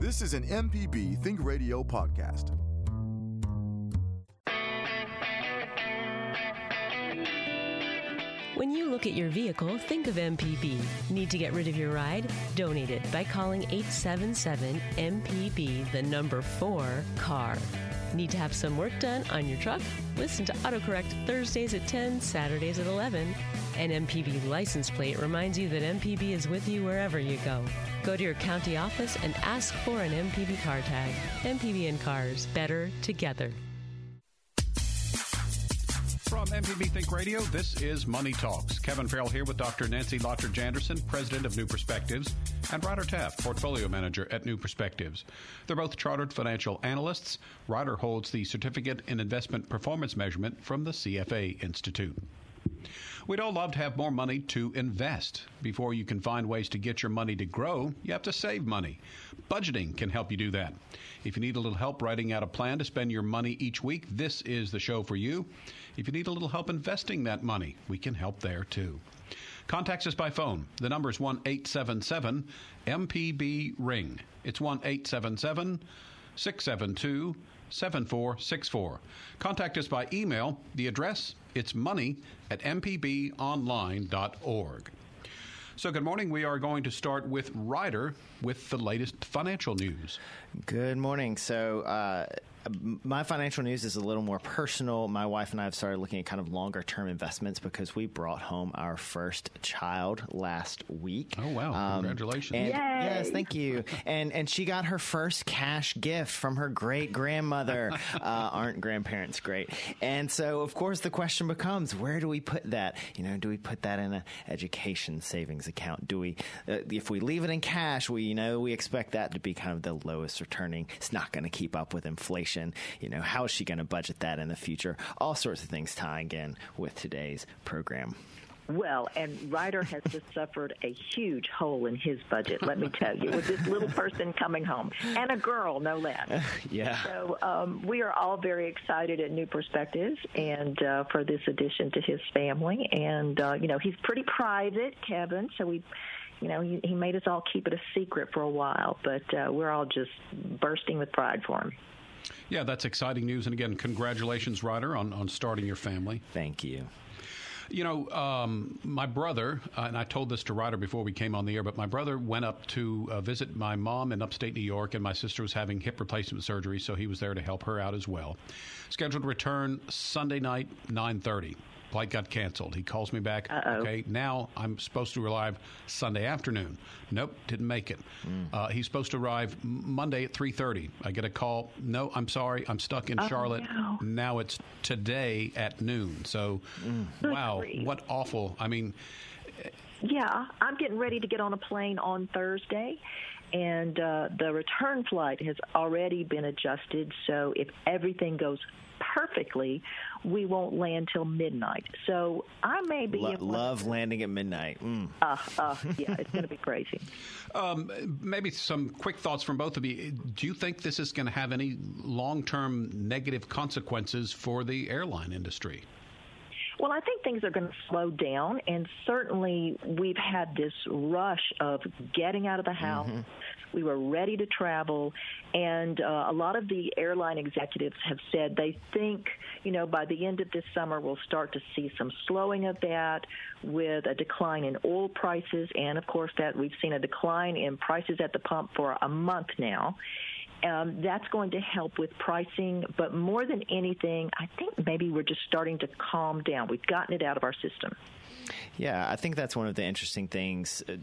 This is an MPB Think Radio podcast. When you look at your vehicle, think of MPB. Need to get rid of your ride? Donate it by calling 877 MPB, the number 4 CAR. Need to have some work done on your truck? Listen to AutoCorrect Thursdays at 10, Saturdays at 11. An MPB license plate reminds you that MPB is with you wherever you go. Go to your county office and ask for an MPB car tag. MPB and cars, better together. From MPB Think Radio, this is Money Talks. Kevin Farrell here with Dr. Nancy Lottridge Anderson, President of New Perspectives, and Ryder Taft, Portfolio Manager at New Perspectives. They're both chartered financial analysts. Ryder holds the Certificate in Investment Performance Measurement from the CFA Institute. We'd all love to have more money to invest. Before you can find ways to get your money to grow, you have to save money. Budgeting can help you do that. If you need a little help writing out a plan to spend your money each week, this is the show for you. If you need a little help investing that money, we can help there too. Contact us by phone. The number is 1 877 MPB Ring. It's 1 877 672 7464. Contact us by email. The address, it's money at mpbonline.org. So, good morning. We are going to start with Ryder with the latest financial news. Good morning. So, uh, my financial news is a little more personal. My wife and I have started looking at kind of longer term investments because we brought home our first child last week. Oh wow! Um, Congratulations! And, yes, thank you. And and she got her first cash gift from her great grandmother. uh, aren't grandparents great? And so, of course, the question becomes: Where do we put that? You know, do we put that in an education savings account? Do we, uh, if we leave it in cash, we you know we expect that to be kind of the lowest returning. It's not going to keep up with inflation. You know, how is she going to budget that in the future? All sorts of things tying in with today's program. Well, and Ryder has just suffered a huge hole in his budget, let me tell you, with this little person coming home, and a girl, no less. yeah. So um, we are all very excited at New Perspectives and uh, for this addition to his family. And, uh, you know, he's pretty private, Kevin, so we you know, he, he made us all keep it a secret for a while, but uh, we're all just bursting with pride for him. Yeah, that's exciting news. And again, congratulations, Ryder, on, on starting your family. Thank you. You know, um, my brother, uh, and I told this to Ryder before we came on the air, but my brother went up to uh, visit my mom in upstate New York, and my sister was having hip replacement surgery, so he was there to help her out as well. Scheduled return Sunday night, 9.30 flight got canceled. He calls me back. Uh-oh. Okay, now I'm supposed to arrive Sunday afternoon. Nope, didn't make it. Mm. Uh, he's supposed to arrive Monday at 3:30. I get a call. No, I'm sorry, I'm stuck in oh, Charlotte. No. Now it's today at noon. So, mm. wow, what awful. I mean. Yeah, I'm getting ready to get on a plane on Thursday, and uh, the return flight has already been adjusted. So if everything goes perfectly, we won't land till midnight. So I may be Lo- love landing at midnight. Mm. Uh, uh, yeah, it's going to be crazy. Um, maybe some quick thoughts from both of you. Do you think this is going to have any long-term negative consequences for the airline industry? Well, I think things are going to slow down, and certainly we've had this rush of getting out of the house. Mm-hmm. We were ready to travel, and uh, a lot of the airline executives have said they think, you know, by the end of this summer, we'll start to see some slowing of that with a decline in oil prices, and of course, that we've seen a decline in prices at the pump for a month now. Um, that's going to help with pricing. But more than anything, I think maybe we're just starting to calm down. We've gotten it out of our system. Yeah, I think that's one of the interesting things. Uh,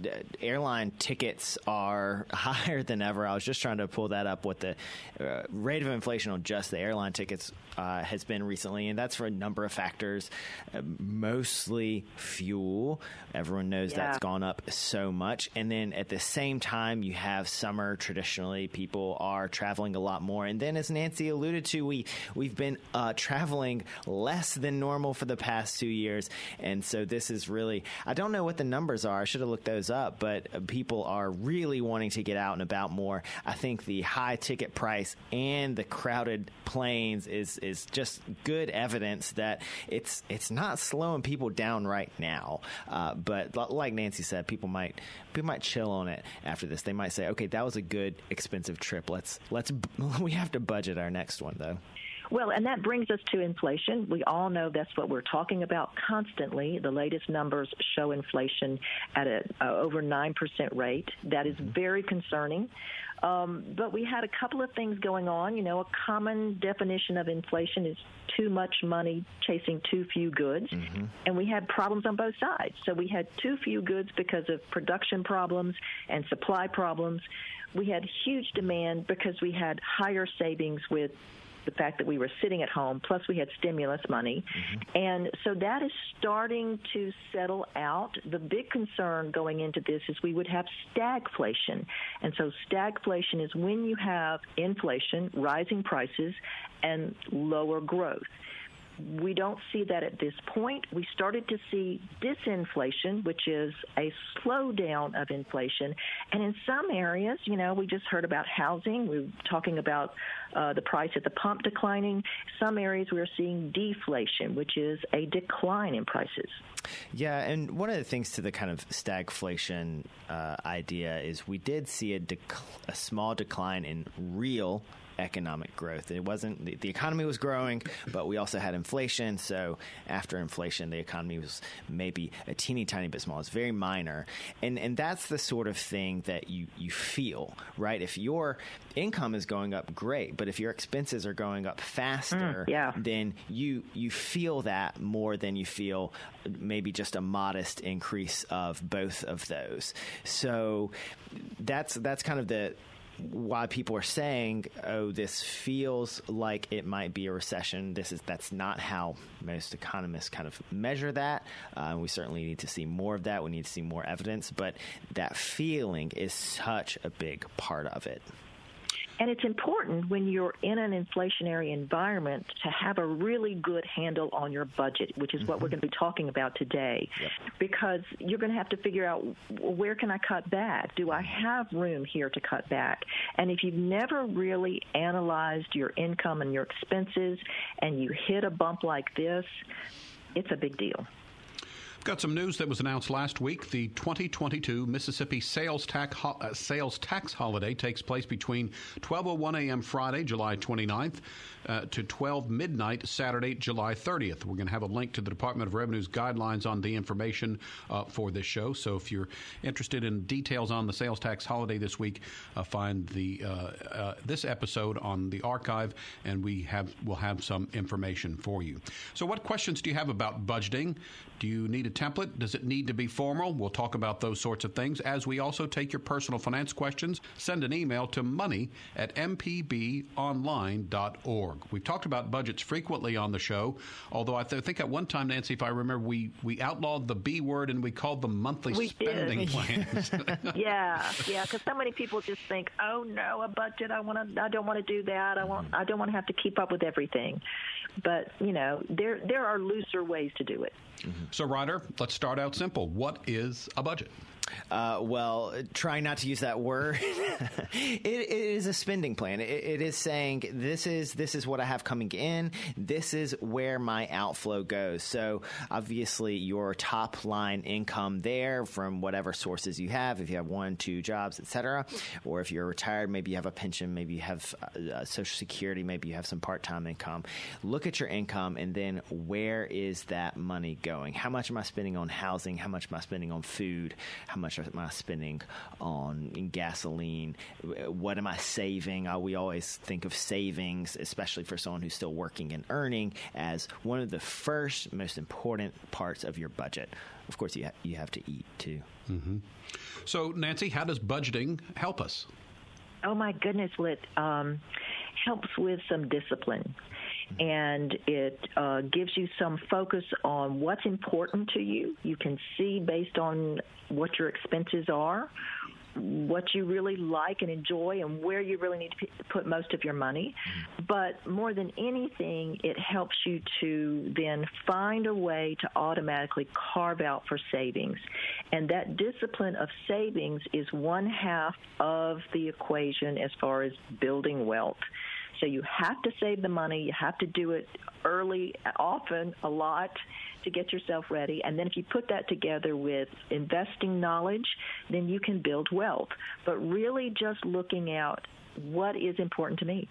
airline tickets are higher than ever. I was just trying to pull that up what the uh, rate of inflation on just the airline tickets uh, has been recently, and that's for a number of factors, uh, mostly fuel. Everyone knows yeah. that's gone up so much. And then at the same time, you have summer. Traditionally, people are traveling a lot more. And then, as Nancy alluded to, we, we've been uh, traveling less than normal for the past two years. And so this this is really, I don't know what the numbers are. I should have looked those up, but people are really wanting to get out and about more. I think the high ticket price and the crowded planes is, is just good evidence that it's, it's not slowing people down right now. Uh, but like Nancy said, people might, people might chill on it after this. They might say, okay, that was a good expensive trip. Let's, let's, we have to budget our next one though. Well, and that brings us to inflation. We all know that's what we're talking about constantly. The latest numbers show inflation at a over 9% rate. That is very concerning. Um, but we had a couple of things going on. You know, a common definition of inflation is too much money chasing too few goods. Mm-hmm. And we had problems on both sides. So we had too few goods because of production problems and supply problems. We had huge demand because we had higher savings with the fact that we were sitting at home, plus we had stimulus money. Mm-hmm. And so that is starting to settle out. The big concern going into this is we would have stagflation. And so stagflation is when you have inflation, rising prices, and lower growth. We don't see that at this point. We started to see disinflation, which is a slowdown of inflation. And in some areas, you know, we just heard about housing. We are talking about uh, the price at the pump declining. Some areas we're seeing deflation, which is a decline in prices. Yeah, and one of the things to the kind of stagflation uh, idea is we did see a, dec- a small decline in real economic growth. It wasn't the, the, economy was growing, but we also had inflation. So after inflation, the economy was maybe a teeny tiny bit small. It's very minor, and and that's the sort of thing that you you feel right. If your income is going up, great, but if your expenses are going up faster, mm, yeah. then you you feel that more than you feel maybe just a modest increase of both of those. So that's that's kind of the why people are saying, "Oh, this feels like it might be a recession." This is that's not how most economists kind of measure that. Uh, we certainly need to see more of that. We need to see more evidence, but that feeling is such a big part of it. And it's important when you're in an inflationary environment to have a really good handle on your budget, which is mm-hmm. what we're mm-hmm. going to be talking about today. Yep. Because you're going to have to figure out where can I cut back? Do I have room here to cut back? And if you've never really analyzed your income and your expenses and you hit a bump like this, it's a big deal. Got some news that was announced last week. The 2022 Mississippi sales tax, ho- uh, sales tax holiday takes place between 12:01 a.m. Friday, July 29th, uh, to 12 midnight Saturday, July 30th. We're going to have a link to the Department of Revenue's guidelines on the information uh, for this show. So if you're interested in details on the sales tax holiday this week, uh, find the uh, uh, this episode on the archive, and we have will have some information for you. So, what questions do you have about budgeting? Do you need a template? Does it need to be formal? We'll talk about those sorts of things as we also take your personal finance questions. Send an email to money at mpbonline.org. We've talked about budgets frequently on the show, although I th- think at one time, Nancy, if I remember, we, we outlawed the B word and we called them monthly we spending did. plans. yeah, yeah, because so many people just think, oh no, a budget, I want to, I don't want to do that. I want, I don't want to have to keep up with everything. But you know, there there are looser ways to do it. Mm-hmm. So, Ryder, let's start out simple. What is a budget? Uh, well, trying not to use that word. it, it is a spending plan. It, it is saying this is this is what I have coming in. This is where my outflow goes. So obviously, your top line income there from whatever sources you have. If you have one, two jobs, etc., or if you're retired, maybe you have a pension, maybe you have uh, Social Security, maybe you have some part time income. Look at your income and then where is that money going? How much am I spending on housing? How much am I spending on food? How how much am I spending on gasoline? What am I saving? Uh, we always think of savings, especially for someone who's still working and earning, as one of the first most important parts of your budget. Of course, you ha- you have to eat too. Mm-hmm. So, Nancy, how does budgeting help us? Oh my goodness, it um, helps with some discipline and it uh, gives you some focus on what's important to you. You can see based on what your expenses are what you really like and enjoy and where you really need to put most of your money. But more than anything, it helps you to then find a way to automatically carve out for savings. And that discipline of savings is one half of the equation as far as building wealth. So you have to save the money, you have to do it early, often, a lot to get yourself ready. And then if you put that together with investing knowledge, then you can build wealth. But really just looking out what is important to me.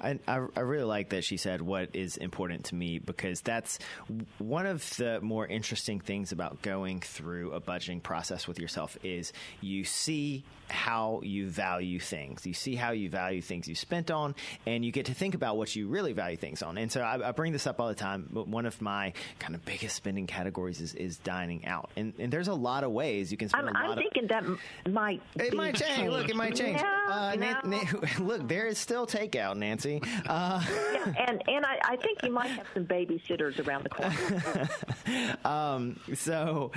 I, I, I, really like that she said what is important to me because that's one of the more interesting things about going through a budgeting process with yourself is you see how you value things. You see how you value things you spent on, and you get to think about what you really value things on. And so I, I bring this up all the time. But one of my kind of biggest spending categories is, is dining out, and, and there's a lot of ways you can spend. I'm, a lot I'm thinking of, that might it might change. Look, it might change. Yeah, uh, no. Na- Na- look, there is still takeout, Nancy. Uh, yeah, and and I, I think you might have some babysitters around the corner. um, so,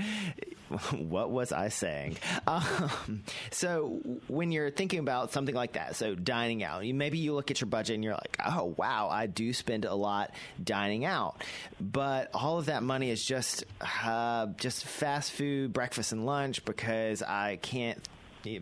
what was I saying? Um, so, when you're thinking about something like that, so dining out, maybe you look at your budget and you're like, oh, wow, I do spend a lot dining out. But all of that money is just, uh, just fast food, breakfast, and lunch because I can't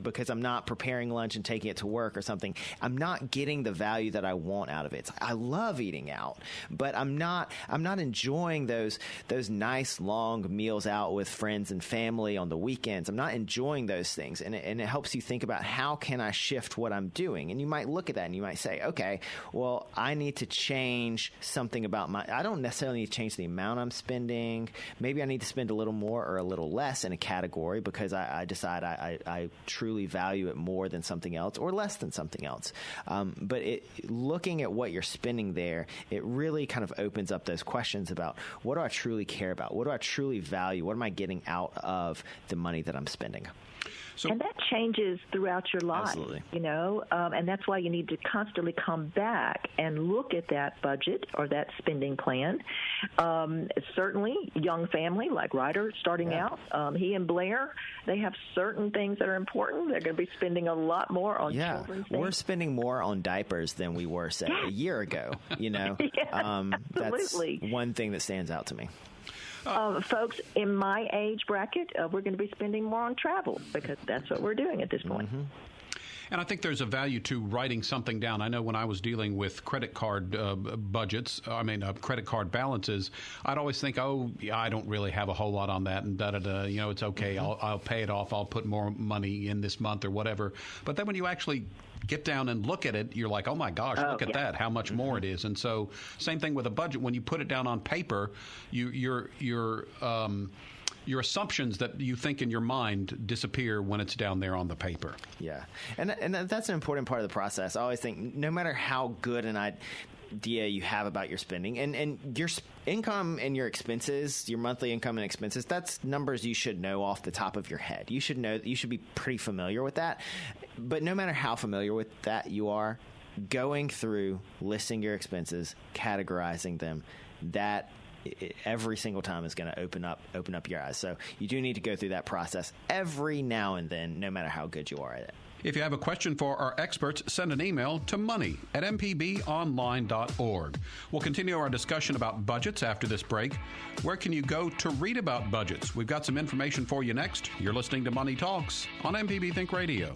because I'm not preparing lunch and taking it to work or something, I'm not getting the value that I want out of it. I love eating out, but I'm not I'm not enjoying those those nice long meals out with friends and family on the weekends. I'm not enjoying those things, and it, and it helps you think about how can I shift what I'm doing. And you might look at that and you might say, okay, well I need to change something about my. I don't necessarily need to change the amount I'm spending. Maybe I need to spend a little more or a little less in a category because I, I decide I, I, I truly value it more than something else or less than something else. Um, but it, looking at what you're spending there, it really kind of opens up those questions about what do I truly care about? What do I truly value? What am I getting out of the money that I'm spending? So, and that changes throughout your life, absolutely. you know, um, and that's why you need to constantly come back and look at that budget or that spending plan. Um, certainly, young family like Ryder starting yeah. out, um, he and Blair, they have certain things that are important. They're going to be spending a lot more on yeah. children's things. We're spending more on diapers than we were, say, a year ago. You know, yeah, um, absolutely. that's one thing that stands out to me. Uh, folks in my age bracket, uh, we're going to be spending more on travel because that's what we're doing at this point. Mm-hmm. And I think there's a value to writing something down. I know when I was dealing with credit card uh, budgets, I mean, uh, credit card balances, I'd always think, oh, yeah, I don't really have a whole lot on that, and da da da. You know, it's okay. Mm-hmm. I'll, I'll pay it off. I'll put more money in this month or whatever. But then when you actually get down and look at it, you're like, oh my gosh, oh, look at yeah. that, how much more it is. And so, same thing with a budget. When you put it down on paper, you, you're you're um, your assumptions that you think in your mind disappear when it's down there on the paper. Yeah, and and that's an important part of the process. I always think, no matter how good an idea you have about your spending, and and your income and your expenses, your monthly income and expenses, that's numbers you should know off the top of your head. You should know you should be pretty familiar with that. But no matter how familiar with that you are, going through listing your expenses, categorizing them, that every single time is going to open up open up your eyes. So you do need to go through that process every now and then, no matter how good you are at it. If you have a question for our experts, send an email to money at mpbonline.org. We'll continue our discussion about budgets after this break. Where can you go to read about budgets? We've got some information for you next. You're listening to Money Talks on MPB Think Radio.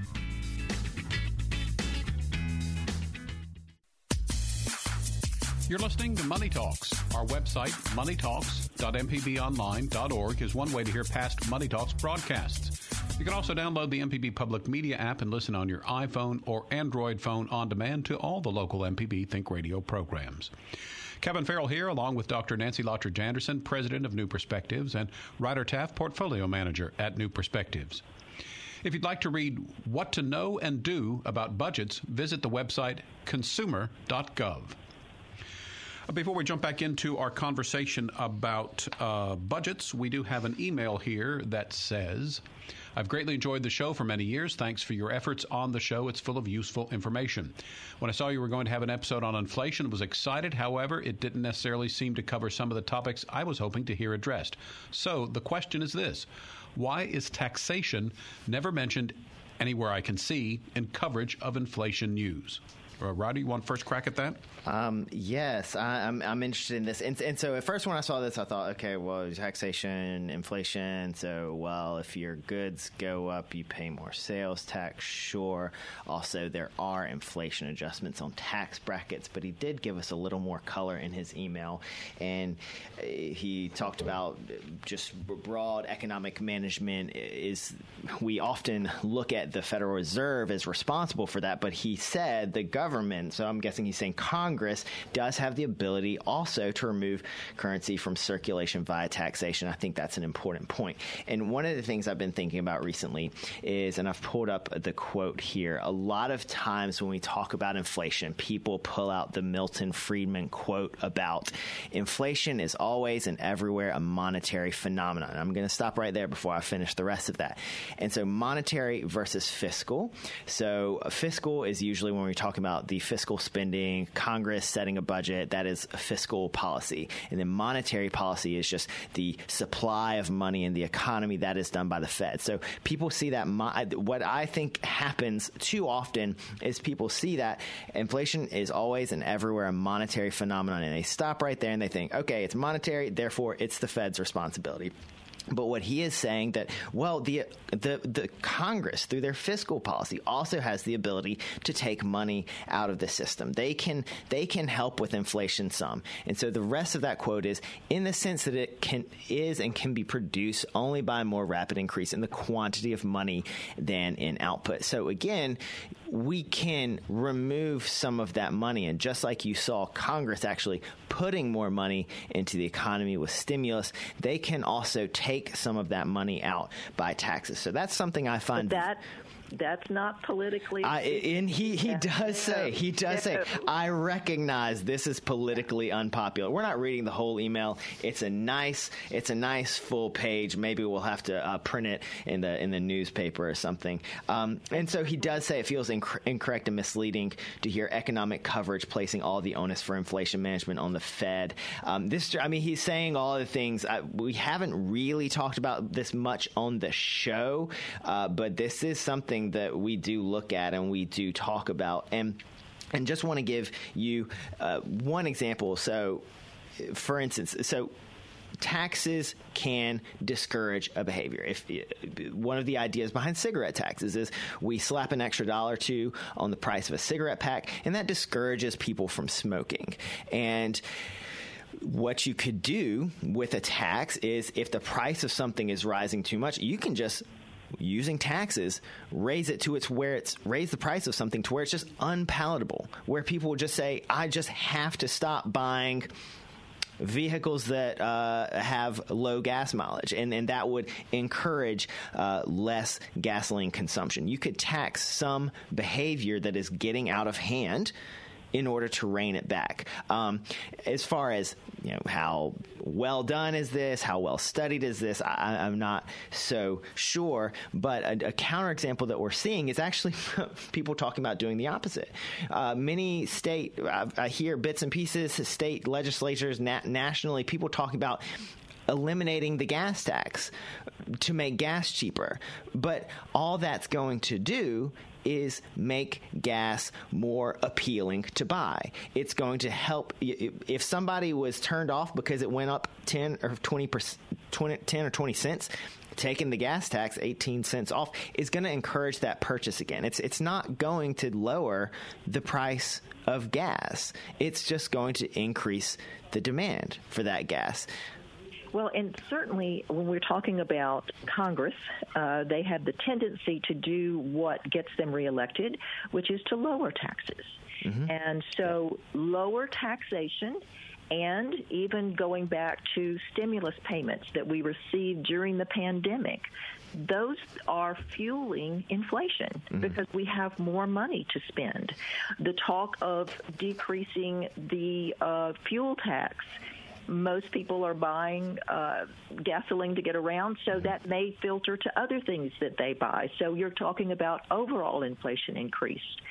You're listening to Money Talks. Our website, moneytalks.mpbonline.org, is one way to hear past Money Talks broadcasts. You can also download the MPB Public Media app and listen on your iPhone or Android phone on demand to all the local MPB Think Radio programs. Kevin Farrell here, along with Dr. Nancy Lottridge Anderson, President of New Perspectives, and Ryder Taft, Portfolio Manager at New Perspectives. If you'd like to read what to know and do about budgets, visit the website consumer.gov. Before we jump back into our conversation about uh, budgets, we do have an email here that says, I've greatly enjoyed the show for many years. Thanks for your efforts on the show. It's full of useful information. When I saw you were going to have an episode on inflation, I was excited. However, it didn't necessarily seem to cover some of the topics I was hoping to hear addressed. So the question is this Why is taxation never mentioned anywhere I can see in coverage of inflation news? Uh, Roddy, you want first crack at that? Um, yes, I, am I'm, I'm interested in this. And, and, so at first when I saw this, I thought, okay, well, taxation, inflation. So, well, if your goods go up, you pay more sales tax. Sure. Also, there are inflation adjustments on tax brackets, but he did give us a little more color in his email. And uh, he talked about just broad economic management is we often look at the Federal Reserve as responsible for that, but he said the government, so I'm guessing he's saying Congress, Congress does have the ability also to remove currency from circulation via taxation. I think that's an important point. And one of the things I've been thinking about recently is, and I've pulled up the quote here, a lot of times when we talk about inflation, people pull out the Milton Friedman quote about inflation is always and everywhere a monetary phenomenon. I'm going to stop right there before I finish the rest of that. And so monetary versus fiscal. So fiscal is usually when we're talking about the fiscal spending, Congress Congress setting a budget, that is fiscal policy. And then monetary policy is just the supply of money in the economy that is done by the Fed. So people see that. What I think happens too often is people see that inflation is always and everywhere a monetary phenomenon, and they stop right there and they think, okay, it's monetary, therefore it's the Fed's responsibility. But what he is saying that well the the the Congress through their fiscal policy also has the ability to take money out of the system. They can they can help with inflation some. And so the rest of that quote is in the sense that it can is and can be produced only by a more rapid increase in the quantity of money than in output. So again, we can remove some of that money. And just like you saw Congress actually putting more money into the economy with stimulus, they can also take some of that money out by taxes. So that's something I find that that's not politically. I, and he, he does say he does say I recognize this is politically unpopular. We're not reading the whole email. It's a nice it's a nice full page. Maybe we'll have to uh, print it in the in the newspaper or something. Um, and so he does say it feels inc- incorrect and misleading to hear economic coverage placing all the onus for inflation management on the Fed. Um, this I mean he's saying all the things I, we haven't really talked about this much on the show, uh, but this is something something that we do look at and we do talk about. And and just want to give you uh, one example. So, for instance, so taxes can discourage a behavior. If one of the ideas behind cigarette taxes is we slap an extra dollar or two on the price of a cigarette pack, and that discourages people from smoking. And what you could do with a tax is if the price of something is rising too much, you can just using taxes raise it to its where it's raise the price of something to where it's just unpalatable, where people will just say, I just have to stop buying vehicles that uh, have low gas mileage, and, and that would encourage uh, less gasoline consumption. You could tax some behavior that is getting out of hand in order to rein it back. Um, as far as you know, how well done is this? How well studied is this? I, am not so sure. But a, a counterexample that we're seeing is actually people talking about doing the opposite. Uh, many state, I, I, hear bits and pieces, state legislatures, na- nationally, people talking about eliminating the gas tax to make gas cheaper. But all that's going to do is make gas more appealing to buy. It's going to help if somebody was turned off because it went up 10 or 20 20, 10 or 20 cents, taking the gas tax 18 cents off is going to encourage that purchase again. It's it's not going to lower the price of gas. It's just going to increase the demand for that gas. Well, and certainly when we're talking about Congress, uh, they have the tendency to do what gets them reelected, which is to lower taxes. Mm-hmm. And so lower taxation and even going back to stimulus payments that we received during the pandemic, those are fueling inflation mm-hmm. because we have more money to spend. The talk of decreasing the uh, fuel tax most people are buying uh, gasoline to get around, so that may filter to other things that they buy. So you're talking about overall inflation increased.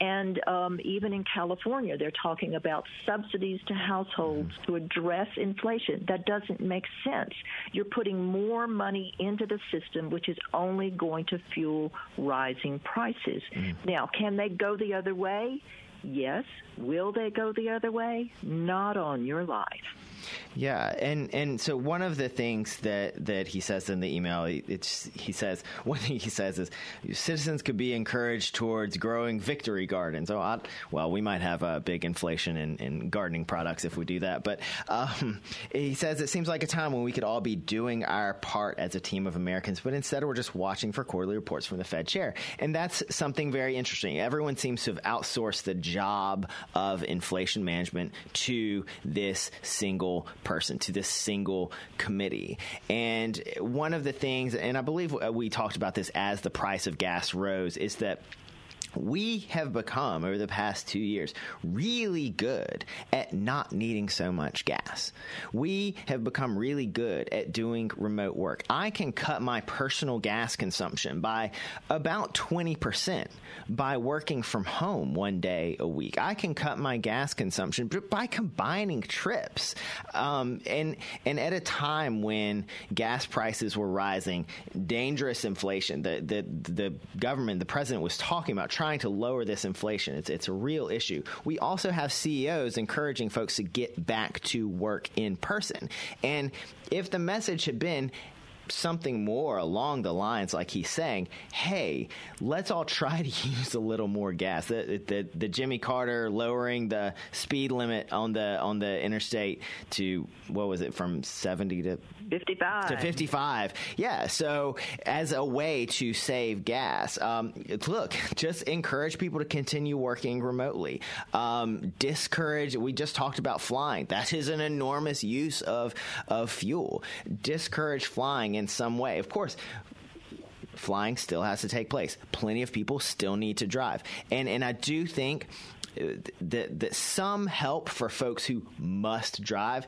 And um, even in California, they're talking about subsidies to households to address inflation. That doesn't make sense. You're putting more money into the system, which is only going to fuel rising prices. Mm. Now, can they go the other way? Yes. Will they go the other way? Not on your life. Yeah, and and so one of the things that that he says in the email, it's he says one thing he says is citizens could be encouraged towards growing victory gardens. Oh, I, well, we might have a big inflation in, in gardening products if we do that, but um, he says it seems like a time when we could all be doing our part as a team of Americans, but instead we're just watching for quarterly reports from the Fed chair, and that's something very interesting. Everyone seems to have outsourced the job of inflation management to this single person, to this single committee. And one of the things, and I believe we talked about this as the price of gas rose, is that we have become over the past two years really good at not needing so much gas. We have become really good at doing remote work. I can cut my personal gas consumption by about 20% by working from home one day a week. I can cut my gas consumption by combining trips. Um, and, and at a time when gas prices were rising, dangerous inflation, the, the, the government, the president was talking about trying to lower this inflation. It's, it's a real issue. We also have CEOs encouraging folks to get back to work in person. And if the message had been, something more along the lines like he's saying, hey, let's all try to use a little more gas. The, the, the Jimmy Carter lowering the speed limit on the on the interstate to what was it from 70 to 55 to 55 yeah so as a way to save gas um, look just encourage people to continue working remotely. Um, discourage we just talked about flying. That is an enormous use of of fuel. Discourage flying in some way of course flying still has to take place plenty of people still need to drive and and I do think uh, that that some help for folks who must drive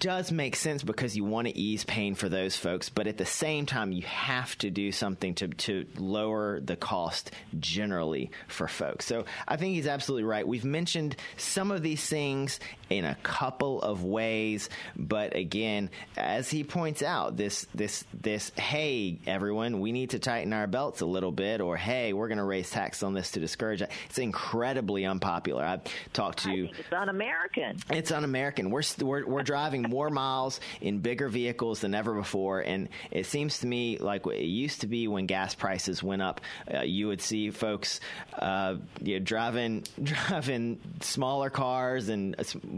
does make sense because you want to ease pain for those folks, but at the same time, you have to do something to, to lower the cost generally for folks. So I think he's absolutely right. We've mentioned some of these things in a couple of ways, but again, as he points out, this this this hey everyone, we need to tighten our belts a little bit, or hey, we're going to raise tax on this to discourage it. It's incredibly unpopular. I've talked to. it's un-American. It's un-American. We're we're, we're driving more miles in bigger vehicles than ever before, and it seems to me like it used to be when gas prices went up. Uh, you would see folks uh, you know, driving driving smaller cars and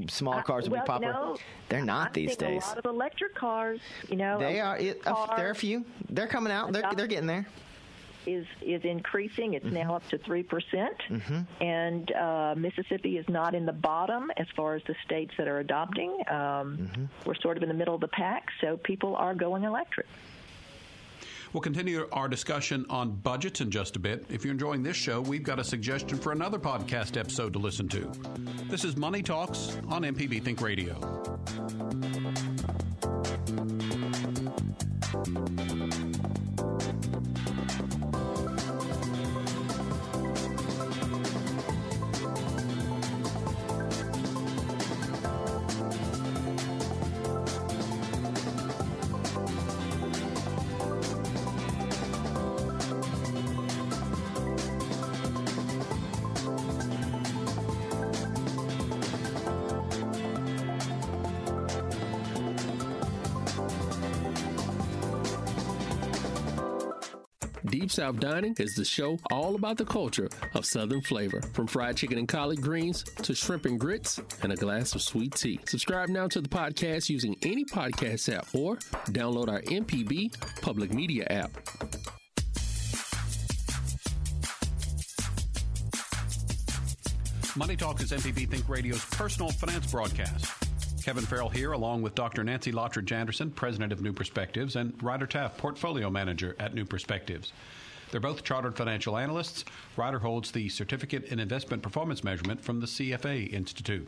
small cars uh, will well, be popular? No, They're not I these days. A lot of electric cars, you know, They are. It, car there are a few. They're coming out. They're, they're getting there. is is increasing. It's Mm-hmm. now up to three percent, and uh, Mississippi is not in the bottom as far as the states that are adopting. Um, Mm-hmm. We're sort of in the middle of the pack, so people are going electric. We'll continue our discussion on budgets in just a bit. If you're enjoying this show, we've got a suggestion for another podcast episode to listen to. This is Money Talks on MPB Think Radio. Deep South Dining is the show all about the culture of Southern flavor, from fried chicken and collard greens to shrimp and grits and a glass of sweet tea. Subscribe now to the podcast using any podcast app or download our MPB public media app. Money Talk is MPB Think Radio's personal finance broadcast. Kevin Farrell here, along with Dr. Nancy Lottridge Anderson, president of New Perspectives, and Ryder Taft, portfolio manager at New Perspectives. They're both chartered financial analysts. Ryder holds the Certificate in Investment Performance Measurement from the CFA Institute.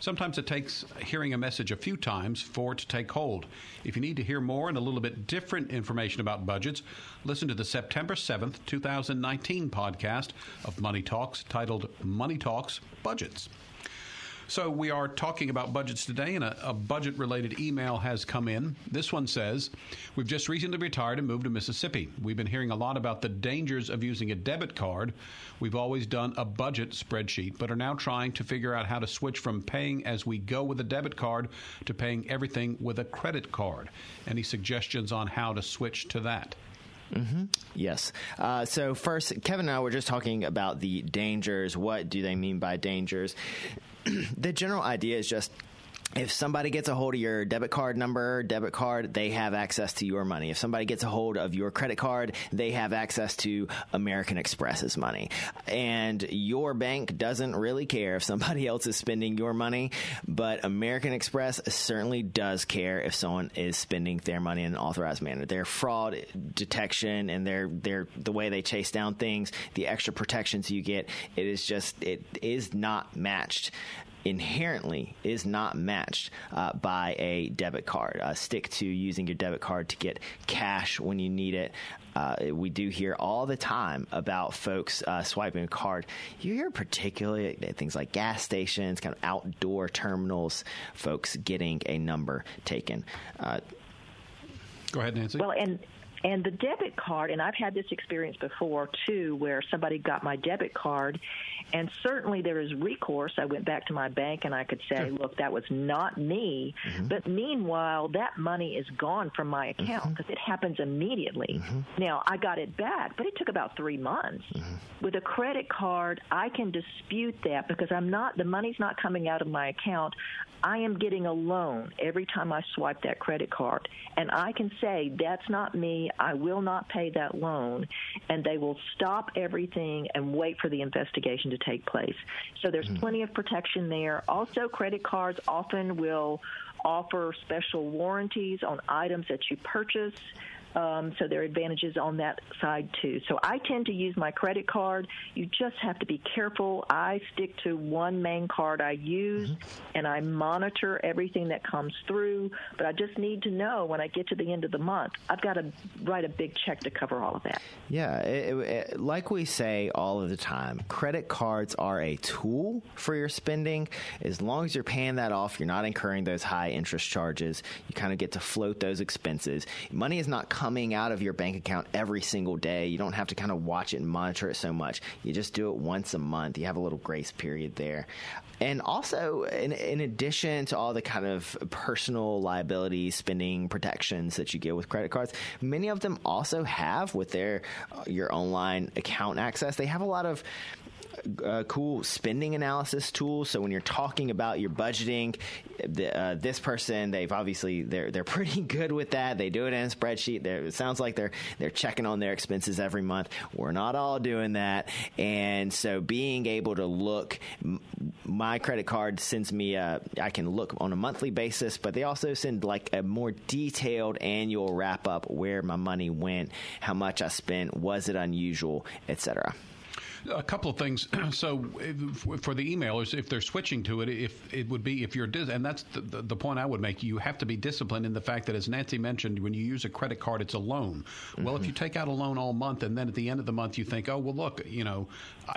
Sometimes it takes hearing a message a few times for it to take hold. If you need to hear more and a little bit different information about budgets, listen to the September 7th, 2019 podcast of Money Talks titled Money Talks Budgets. So we are talking about budgets today, and a, a budget related email has come in. This one says, We've just recently retired and moved to Mississippi. We've been hearing a lot about the dangers of using a debit card. We've always done a budget spreadsheet, but are now trying to figure out how to switch from paying as we go with a debit card to paying everything with a credit card. Any suggestions on how to switch to that? Yes. Uh, so first, Kevin and I were just talking about the dangers. What do they mean by dangers? the general idea is just if somebody gets a hold of your debit card number, debit card, they have access to your money. If somebody gets a hold of your credit card, they have access to American Express's money. And your bank doesn't really care if somebody else is spending your money, but American Express certainly does care if someone is spending their money in an authorized manner. Their fraud detection and their their the way they chase down things, the extra protections you get, it is just it is not matched inherently is not matched uh, by a debit card. Uh, stick to using your debit card to get cash when you need it. Uh, we do hear all the time about folks uh, swiping a card. You hear particularly at things like gas stations, kind of outdoor terminals, folks getting a number taken. Uh, Go ahead, Nancy. Well, and and the debit card, and I've had this experience before too, where somebody got my debit card, and certainly there is recourse. I went back to my bank and I could say, look, that was not me. Mm-hmm. But meanwhile, that money is gone from my mm-hmm. account because it happens immediately. Mm-hmm. Now, I got it back, but it took about three months. With a credit card, I can dispute that because I'm not, the money's not coming out of my account. I am getting a loan every time I swipe that credit card. And I can say, that's not me. I will not pay that loan. And they will stop everything and wait for the investigation to take place. So there's hmm. plenty of protection there. Also, credit cards often will offer special warranties on items that you purchase. Um, so there are advantages on that side too. So I tend to use my credit card. You just have to be careful. I stick to one main card I use, and I monitor everything that comes through. But I just need to know when I get to the end of the month, I've got to write a big check to cover all of that. Yeah, it, it, like we say all of the time, credit cards are a tool for your spending. As long as you're paying that off, you're not incurring those high interest charges. You kind of get to float those expenses. Money is not coming out of your bank account every single day. You don't have to kind of watch it and monitor it so much. You just do it once a month. You have a little grace period there. And also, in, in addition to all the kind of personal liability spending protections that you get with credit cards, many of them also have with their uh, your online account access. They have a lot of cool spending analysis tool. So when you're talking about your budgeting, the, uh, this person they've obviously they're they're pretty good with that. They do it in a spreadsheet. They're, it sounds like they're they're checking on their expenses every month. We're not all doing that, and so being able to look, my credit card sends me a, I can look on a monthly basis, but they also send like a more detailed annual wrap up where my money went, how much I spent, was it unusual, etc. A couple of things. So, if, for the emailers, if they're switching to it, if it would be if you're dis- and that's the, the, the, point I would make. You have to be disciplined in the fact that, as Nancy mentioned, when you use a credit card, it's a loan. Mm-hmm. Well, if mm-hmm. you take out a loan all month and then at the end of the month you think, oh well, look, you know,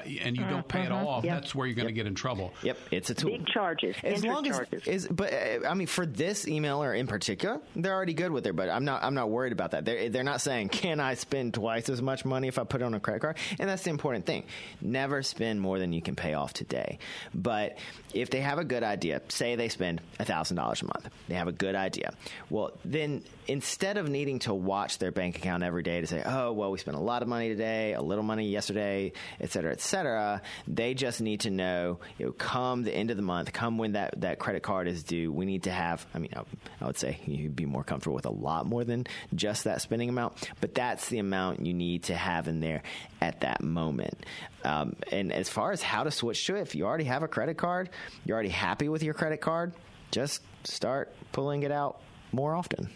and you don't pay it mm-hmm. off, yep. that's where you're going to yep. get in trouble. Yep, it's a tool. Big charges. As long as charges. is, but uh, I mean, for this emailer in particular, they're already good with it. But I'm not. I'm not worried about that. They're they're not saying, can I spend twice as much money if I put it on a credit card? And that's the important thing. Never spend more than you can pay off today. But if they have a good idea, say they spend $1,000 a month, they have a good idea. Well, then instead of needing to watch their bank account every day to say, oh, well, we spent a lot of money today, a little money yesterday, et cetera, et cetera, they just need to know, you know, come the end of the month, come when that, that credit card is due, we need to have, I mean, I, I would say you'd be more comfortable with a lot more than just that spending amount, but that's the amount you need to have in there at that moment. Um, and as far as how to switch to it, if you already have a credit card, you're already happy with your credit card, just start pulling it out more often.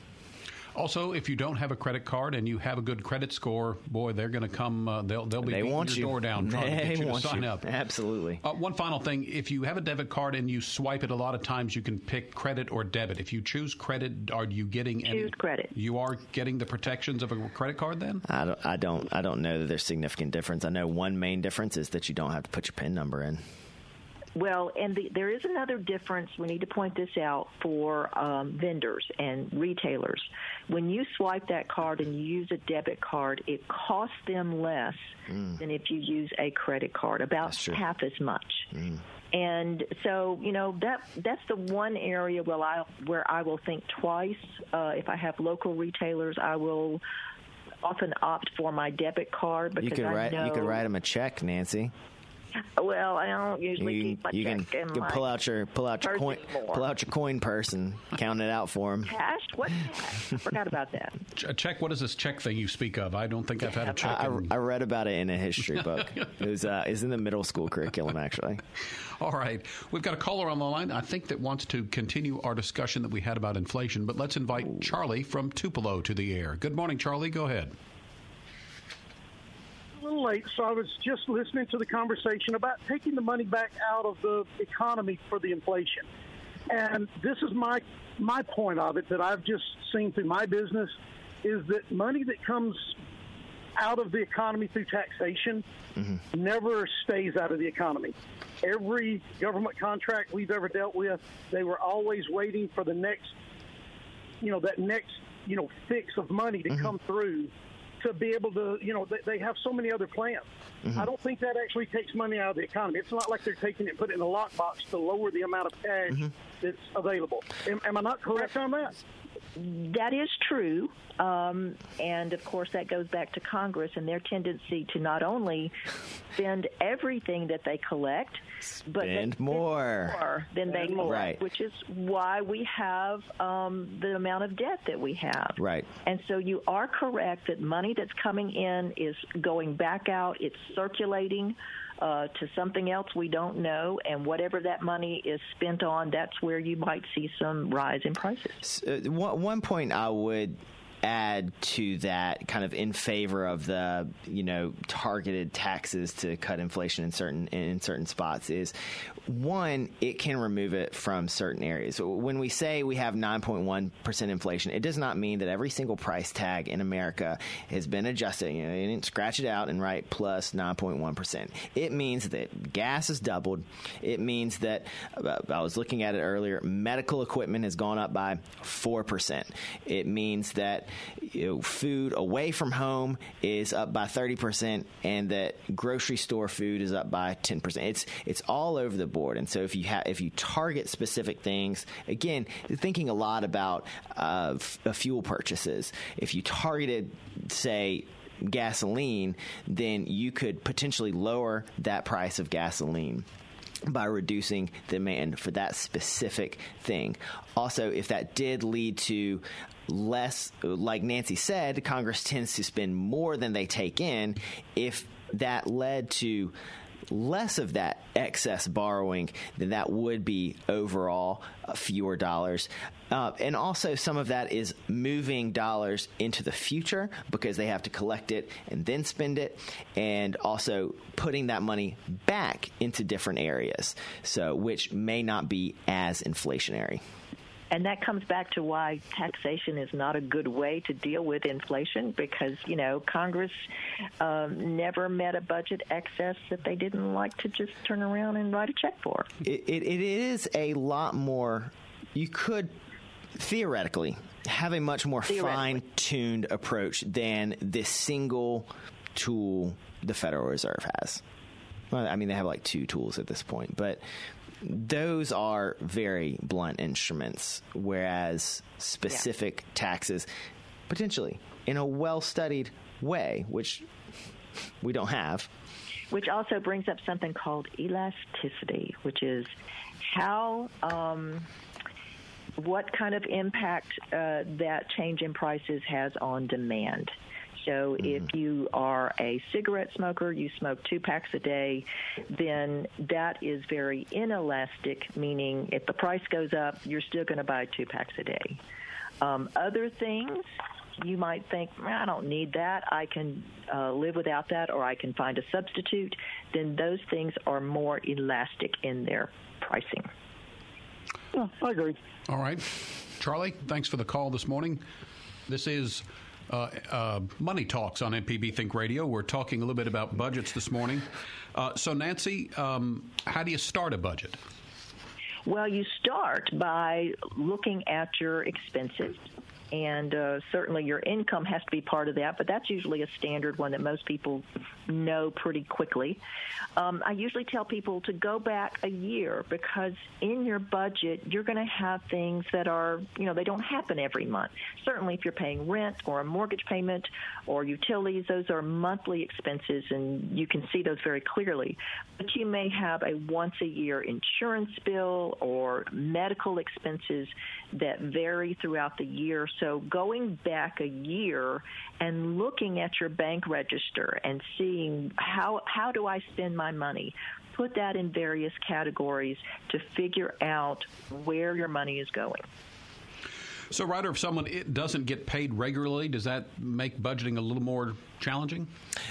Also, if you don't have a credit card and you have a good credit score, boy, they're going to come. Uh, they'll they'll be they beating want your you. door down trying they to get you to sign you. up. Absolutely. Uh, one final thing: if you have a debit card and you swipe it, a lot of times you can pick credit or debit. If you choose credit, are you getting choose any, credit? You are getting the protections of a credit card. Then I don't. I don't. I don't know that there's significant difference. I know one main difference is that you don't have to put your PIN number in. Well, and the, there is another difference. We need to point this out for um, vendors and retailers. When you swipe that card and you use a debit card, it costs them less mm. than if you use a credit card, about half as much. Mm. And so, you know, that that's the one area where I where I will think twice. Uh, if I have local retailers, I will often opt for my debit card because you could I write know you could write them a check, Nancy. Well, I don't usually you, keep my you check can, in you my pull out your pull out your coin anymore. pull out your coin purse and count it out for him. Cash? What cash? I forgot about that. A check. What is this check thing you speak of? I don't think I've had a check. I, I, I read about it in a history book. it was uh, is in the middle school curriculum actually. All right, we've got a caller on the line. I think that wants to continue our discussion that we had about inflation, but let's invite Ooh. Charlie from Tupelo to the air. Good morning, Charlie. Go ahead little late, so I was just listening to the conversation about taking the money back out of the economy for the inflation. And this is my my point of it that I've just seen through my business is that money that comes out of the economy through taxation mm-hmm. never stays out of the economy. Every government contract we've ever dealt with, they were always waiting for the next, you know, that next, you know, fix of money to mm-hmm. come through to be able to, you know, they, they have so many other plans. Mm-hmm. I don't think that actually takes money out of the economy. It's not like they're taking it and putting it in a lockbox to lower the amount of cash mm-hmm. that's available. Am, am I not correct on that? That is true. Um, and of course, that goes back to Congress and their tendency to not only spend everything that they collect, but spend more. more than they collect, right. which is why we have um, the amount of debt that we have. Right. And so you are correct that money that's coming in is going back out, it's circulating uh, to something else we don't know, and whatever that money is spent on, that's where you might see some rise in prices. Uh, one, one point I would add to that kind of in favor of the you know targeted taxes to cut inflation in certain in certain spots is one, it can remove it from certain areas. When we say we have 9.1% inflation, it does not mean that every single price tag in America has been adjusted. You know, you didn't scratch it out and write plus 9.1. It means that gas has doubled. It means that, uh, I was looking at it earlier, medical equipment has gone up by 4%. It means that you know, food away from home is up by 30% and that grocery store food is up by 10%. It's, it's all over the board. And so if you if you target specific things, again, thinking a lot about uh, f- uh, fuel purchases. If you targeted, say, gasoline, then you could potentially lower that price of gasoline by reducing demand for that specific thing. Also, if that did lead to less, like Nancy said, Congress tends to spend more than they take in. If that led to less of that excess borrowing, then that would be overall fewer dollars. Uh, and also, some of that is moving dollars into the future because they have to collect it and then spend it, and also putting that money back into different areas, so which may not be as inflationary. And that comes back to why taxation is not a good way to deal with inflation because, you know, Congress um, never met a budget excess that they didn't like to just turn around and write a check for. it, it, it is a lot more, you could theoretically have a much more fine tuned approach than this single tool the Federal Reserve has. Well, I mean, they have like two tools at this point, but those are very blunt instruments, whereas specific yeah. taxes, potentially in a well studied way, which we don't have. Which also brings up something called elasticity, which is how. Um, what kind of impact uh, that change in prices has on demand. So mm-hmm. if you are a cigarette smoker, you smoke two packs a day, then that is very inelastic, meaning if the price goes up, you're still going to buy two packs a day. Um, other things, you might think, I don't need that. I can uh, live without that, or I can find a substitute. Then those things are more elastic in their pricing. Yeah, I agree. All right. Charlie, thanks for the call this morning. This is uh, uh, Money Talks on MPB Think Radio. We're talking a little bit about budgets this morning. Uh, so, Nancy, um, how do you start a budget? Well, you start by looking at your expenses and uh, certainly your income has to be part of that, but that's usually a standard one that most people know pretty quickly. Um, I usually tell people to go back a year because in your budget, you're going to have things that are, you know, they don't happen every month. Certainly, if you're paying rent or a mortgage payment or utilities, those are monthly expenses, and you can see those very clearly. But you may have a once a year insurance bill or medical expenses that vary throughout the year. So going back a year and looking at your bank register and seeing how how do I spend my money? Put that in various categories to figure out where your money is going. So, Ryder, if someone doesn't get paid regularly, does that make budgeting a little more challenging?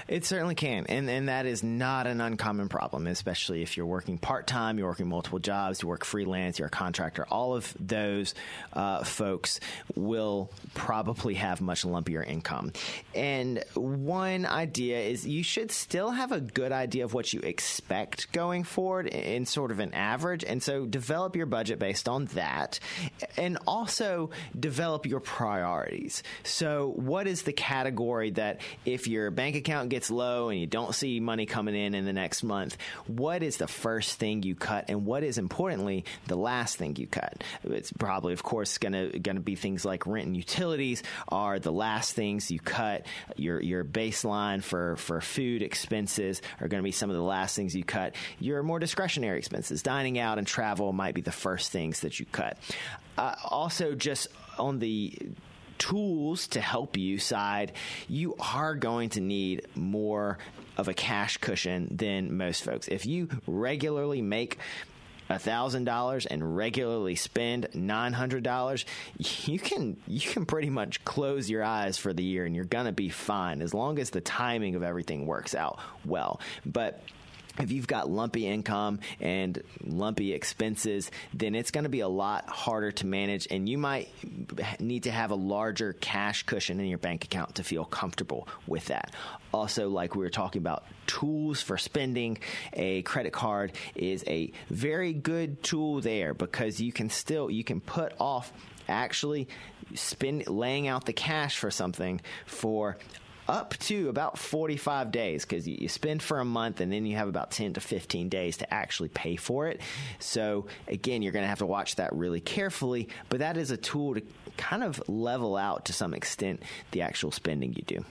It certainly can, and and that is not an uncommon problem, especially if you're working part time, you're working multiple jobs, you work freelance, you're a contractor. All of those uh, folks will probably have much lumpier income. And one idea is you should still have a good idea of what you expect going forward in sort of an average, and so develop your budget based on that, and also develop your priorities. So, what is the category that if if your bank account gets low and you don't see money coming in in the next month, what is the first thing you cut, and what is importantly the last thing you cut? It's probably, of course, going to be things like rent and utilities are the last things you cut. Your your baseline for for food expenses are going to be some of the last things you cut. Your more discretionary expenses, dining out and travel, might be the first things that you cut. Uh, also, just on the tools to help you side, you are going to need more of a cash cushion than most folks. If you regularly make $1000 and regularly spend $900 you can you can pretty much close your eyes for the year and you're going to be fine as long as the timing of everything works out well but if you've got lumpy income and lumpy expenses, then it's going to be a lot harder to manage, and you might need to have a larger cash cushion in your bank account to feel comfortable with that. Also, like we were talking about, tools for spending, a credit card is a very good tool there because you can still you can put off actually spend laying out the cash for something for up to about 45 days because you, spend for a month and then you have about 10 to 15 days to actually pay for it. So, again, you're going to have to watch that really carefully, but that is a tool to kind of level out to some extent the actual spending you do.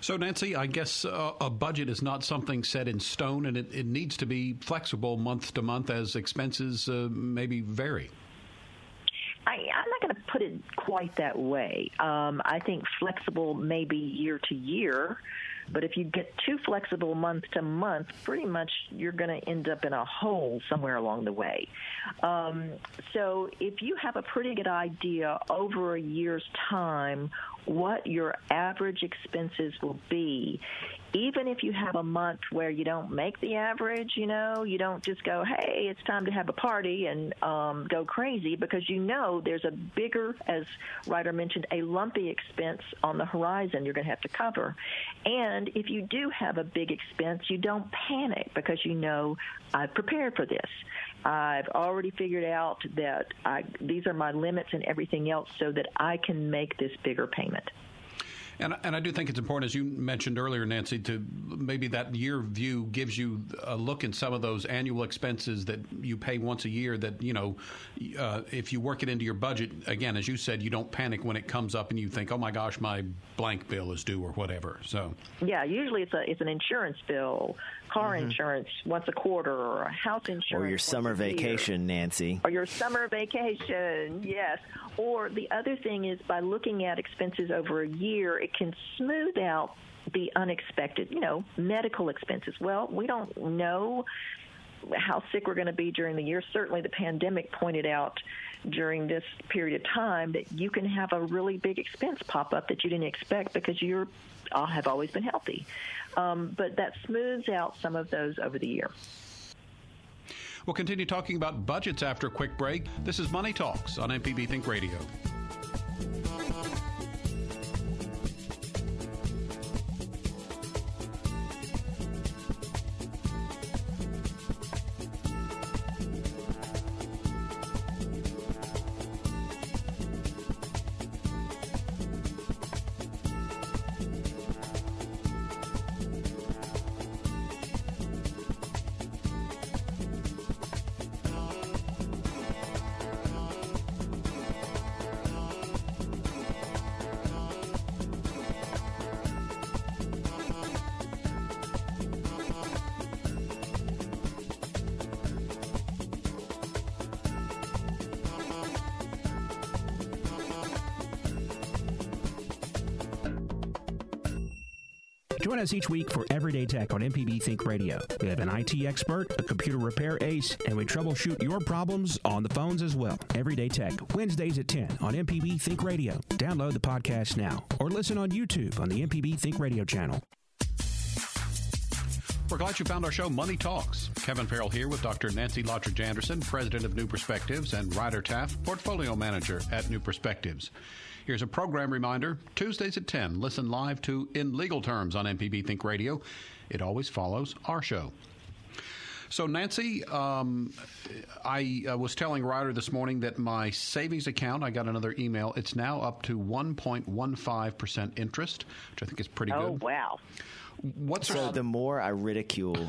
So, Nancy, I guess uh, a budget is not something set in stone, and it, it needs to be flexible month to month as expenses uh, maybe vary. I, I'm not going to put it quite that way. Um, I think flexible maybe year to year. But if you get too flexible month to month, pretty much you're going to end up in a hole somewhere along the way. Um, so if you have a pretty good idea over a year's time what your average expenses will be, even if you have a month where you don't make the average, you know, you don't just go, hey, it's time to have a party and um, go crazy because you know there's a bigger, as Ryder mentioned, a lumpy expense on the horizon you're going to have to cover. And if you do have a big expense, you don't panic because you know I've prepared for this. I've already figured out that I, these are my limits and everything else so that I can make this bigger payment. And, and I do think it's important, as you mentioned earlier, Nancy, to maybe that year view gives you a look in some of those annual expenses that you pay once a year. That you know, uh, if you work it into your budget, again, as you said, you don't panic when it comes up and you think, "Oh my gosh, my blank bill is due" or whatever. So yeah, usually it's a it's an insurance bill, car mm-hmm. insurance once a quarter, or a house insurance, or your summer vacation, Nancy, or your summer vacation. Yes. Or the other thing is by looking at expenses over a year, it can smooth out the unexpected, you know, medical expenses. Well, we don't know how sick we're going to be during the year. Certainly, the pandemic pointed out during this period of time that you can have a really big expense pop up that you didn't expect because you uh, have always been healthy. Um, but that smooths out some of those over the year. We'll continue talking about budgets after a quick break. This is Money Talks on MPB Think Radio. Join us each week for Everyday Tech on MPB Think Radio. We have an IT expert, a computer repair ace, and we troubleshoot your problems on the phones as well. Everyday Tech, Wednesdays at 10 on MPB Think Radio. Download the podcast now or listen on YouTube on the MPB Think Radio channel. We're glad you found our show, Money Talks. Kevin Farrell here with Dr. Nancy Lottridge Anderson, President of New Perspectives, and Ryder Taff, Portfolio Manager at New Perspectives. Here's a program reminder Tuesdays at 10, listen live to In Legal Terms on MPB Think Radio. It always follows our show. So, Nancy, um, I uh, was telling Ryder this morning that my savings account, I got another email, it's now up to 1.15% interest, which I think is pretty oh, good. Oh, wow. What's so the more I ridicule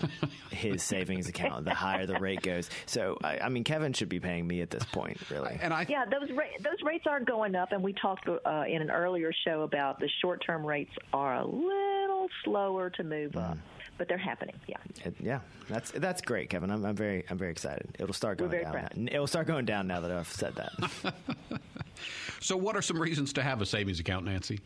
his savings account, the higher the rate goes. So I, I, mean, Kevin should be paying me at this point, really. And I yeah, those ra- those rates are going up, and we talked uh, in an earlier show about the short term rates are a little slower to move mm. up but they're happening. Yeah. It, yeah, that's that's great, Kevin. I'm, I'm, very I'm very excited. It'll start going down. Proud. It'll start going down now that I've said that. so, what are some reasons to have a savings account, Nancy?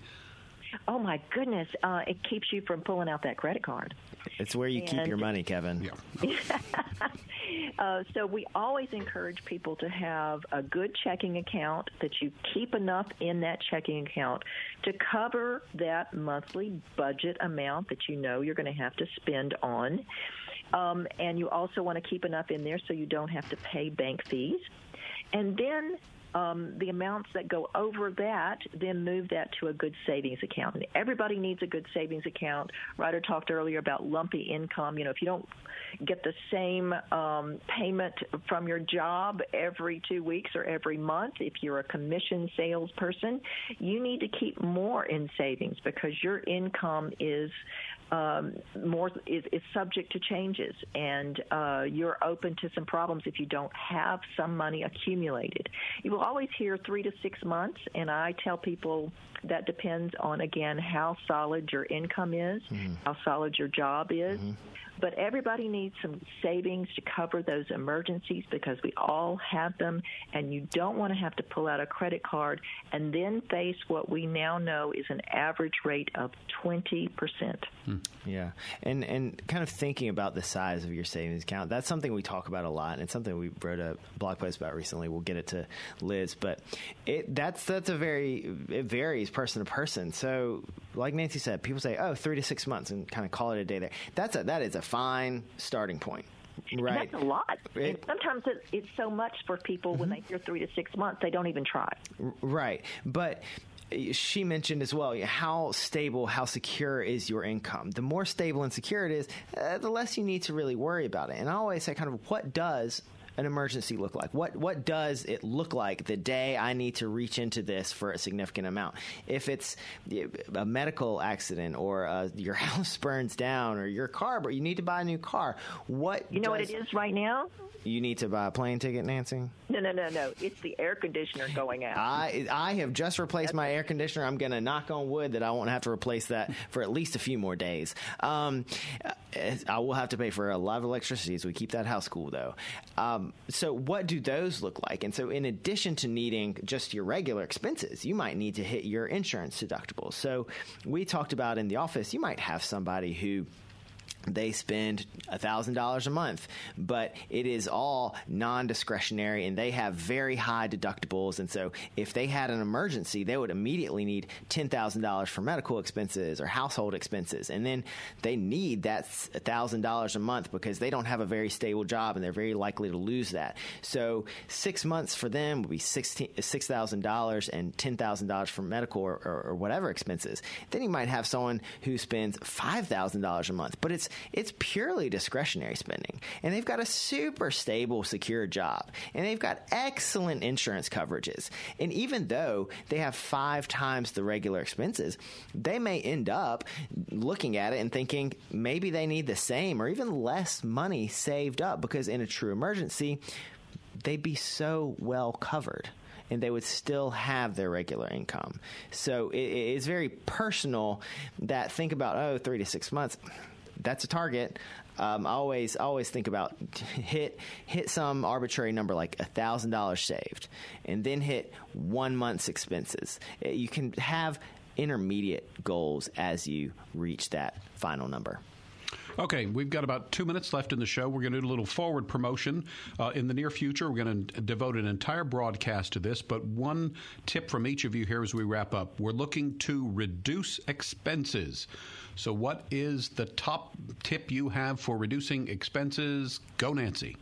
Oh my goodness! Uh, it keeps you from pulling out that credit card. It's where you and, keep your money, Kevin. Yeah. uh, so we always encourage people to have a good checking account that you keep enough in that checking account to cover that monthly budget amount that you know you're going to have to spend on. Um, and you also want to keep enough in there so you don't have to pay bank fees. And then um, the amounts that go over that, then move that to a good savings account. And everybody needs a good savings account. Ryder talked earlier about lumpy income. You know, if you don't get the same um, payment from your job every two weeks or every month, if you're a commission salesperson, you need to keep more in savings because your income is um, more is, is subject to changes, and uh, you're open to some problems if you don't have some money accumulated. You will always hear three to six months, and I tell people that depends on again how solid your income is, mm-hmm. how solid your job is. Mm-hmm but everybody needs some savings to cover those emergencies because we all have them, and you don't want to have to pull out a credit card and then face what we now know is an average rate of 20%. Hmm. Yeah. And, and kind of thinking about the size of your savings account, that's something we talk about a lot, and it's something we wrote a blog post about recently. We'll get it to Liz, but it, that's, that's a very, it varies person to person. So, like Nancy said, people say, oh, three to six months and kind of call it a day there. That's a, that is a fine starting point. Right. That's a lot. It, and sometimes it, it's so much for people mm-hmm. when they hear three to six months, they don't even try. Right. But she mentioned as well how stable, how secure is your income. The more stable and secure it is, uh, the less you need to really worry about it. And I always say, kind of, what does an emergency look like? What what does it look like the day I need to reach into this for a significant amount? If it's a medical accident or uh, your house burns down or your car, but you need to buy a new car, what you know does, what it is right now? You need to buy a plane ticket, Nancy. No, no, no, no. It's the air conditioner going out. I I have just replaced That's my air conditioner. I'm going to knock on wood that I won't have to replace that for at least a few more days. Um, I will have to pay for a lot of electricity, so we keep that house cool, though. Um, so, what do those look like? And so, in addition to needing just your regular expenses, you might need to hit your insurance deductible. So, we talked about in the office, you might have somebody who they spend $1,000 a month, but it is all non discretionary and they have very high deductibles. And so if they had an emergency, they would immediately need $10,000 for medical expenses or household expenses. And then they need that $1,000 a month because they don't have a very stable job and they're very likely to lose that. So six months for them would be $6,000 and $10,000 for medical or, or, or whatever expenses. Then you might have someone who spends $5,000 a month, but it's it's purely discretionary spending. And they've got a super stable, secure job. And they've got excellent insurance coverages. And even though they have five times the regular expenses, they may end up looking at it and thinking maybe they need the same or even less money saved up because in a true emergency, they'd be so well covered and they would still have their regular income. So it, it's very personal that think about, oh, three to six months that's a target. Um, I always always think about hit hit some arbitrary number like a thousand dollars saved, and then hit one month's expenses. Uh, you can have intermediate goals as you reach that final number. Okay, we've got about two minutes left in the show. We're going to do a little forward promotion. Uh, in the near future, we're going to devote an entire broadcast to this, but one tip from each of you here as we wrap up. We're looking to reduce expenses. So, what is the top tip you have for reducing expenses? Go, Nancy.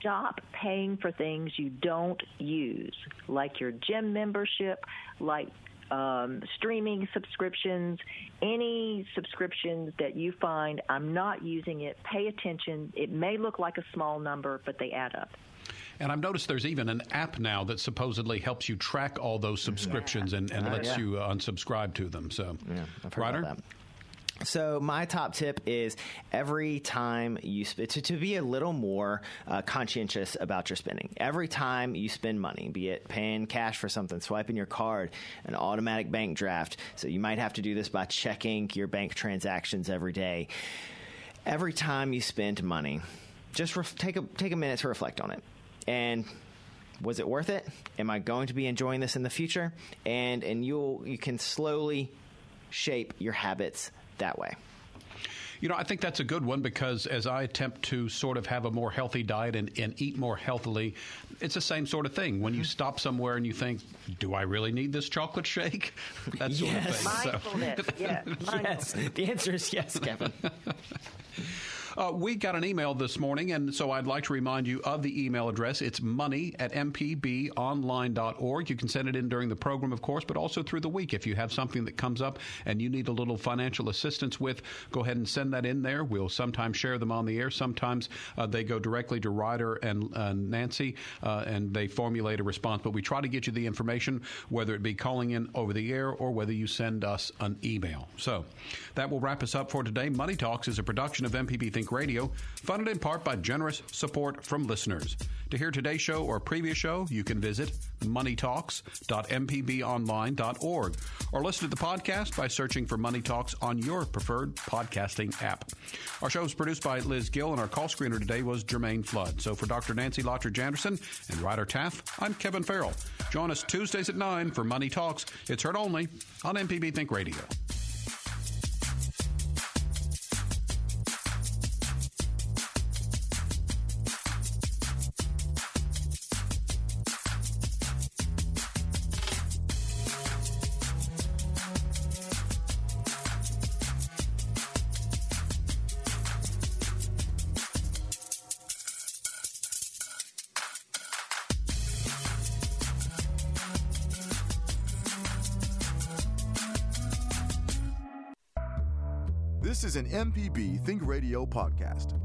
Stop paying for things you don't use, like your gym membership, like um, streaming subscriptions, any subscriptions that you find I'm not using it, pay attention. It may look like a small number, but they add up. And I've noticed there's even an app now that supposedly helps you track all those subscriptions yeah. and, and uh, lets yeah. you uh, unsubscribe to them. So, yeah, I've heard Ryder? about that. So my top tip is every time you sp- to, to be a little more uh, conscientious about your spending. Every time you spend money, be it paying cash for something, swiping your card, an automatic bank draft. So you might have to do this by checking your bank transactions every day. Every time you spend money, just ref- take a take a minute to reflect on it and was it worth it? Am I going to be enjoying this in the future? And and you'll you can slowly shape your habits that way. You know, I think that's a good one because as I attempt to sort of have a more healthy diet and, and eat more healthily, it's the same sort of thing. When you mm-hmm. stop somewhere and you think, do I really need this chocolate shake? That sort yes. of thing. Mindfulness, so. yes. yes. The answer is yes, Kevin. Uh, we got an email this morning, and so I'd like to remind you of the email address. It's money at mpbonline.org. You can send it in during the program, of course, but also through the week. If you have something that comes up and you need a little financial assistance with, go ahead and send that in there. We'll sometimes share them on the air. Sometimes uh, they go directly to Ryder and uh, Nancy, uh, and they formulate a response. But we try to get you the information, whether it be calling in over the air or whether you send us an email. So that will wrap us up for today. Money Talks is a production of MPB Think Radio, funded in part by generous support from listeners. To hear today's show or previous show, you can visit moneytalks.mpbonline.org or listen to the podcast by searching for Money Talks on your preferred podcasting app. Our show is produced by Liz Gill, and our call screener today was Jermaine Flood. So for Dr. Nancy Lottridge Anderson and Ryder Taff, I'm Kevin Farrell. Join us Tuesdays at 9 for Money Talks. It's heard only on MPB Think Radio. MPB Think Radio podcast.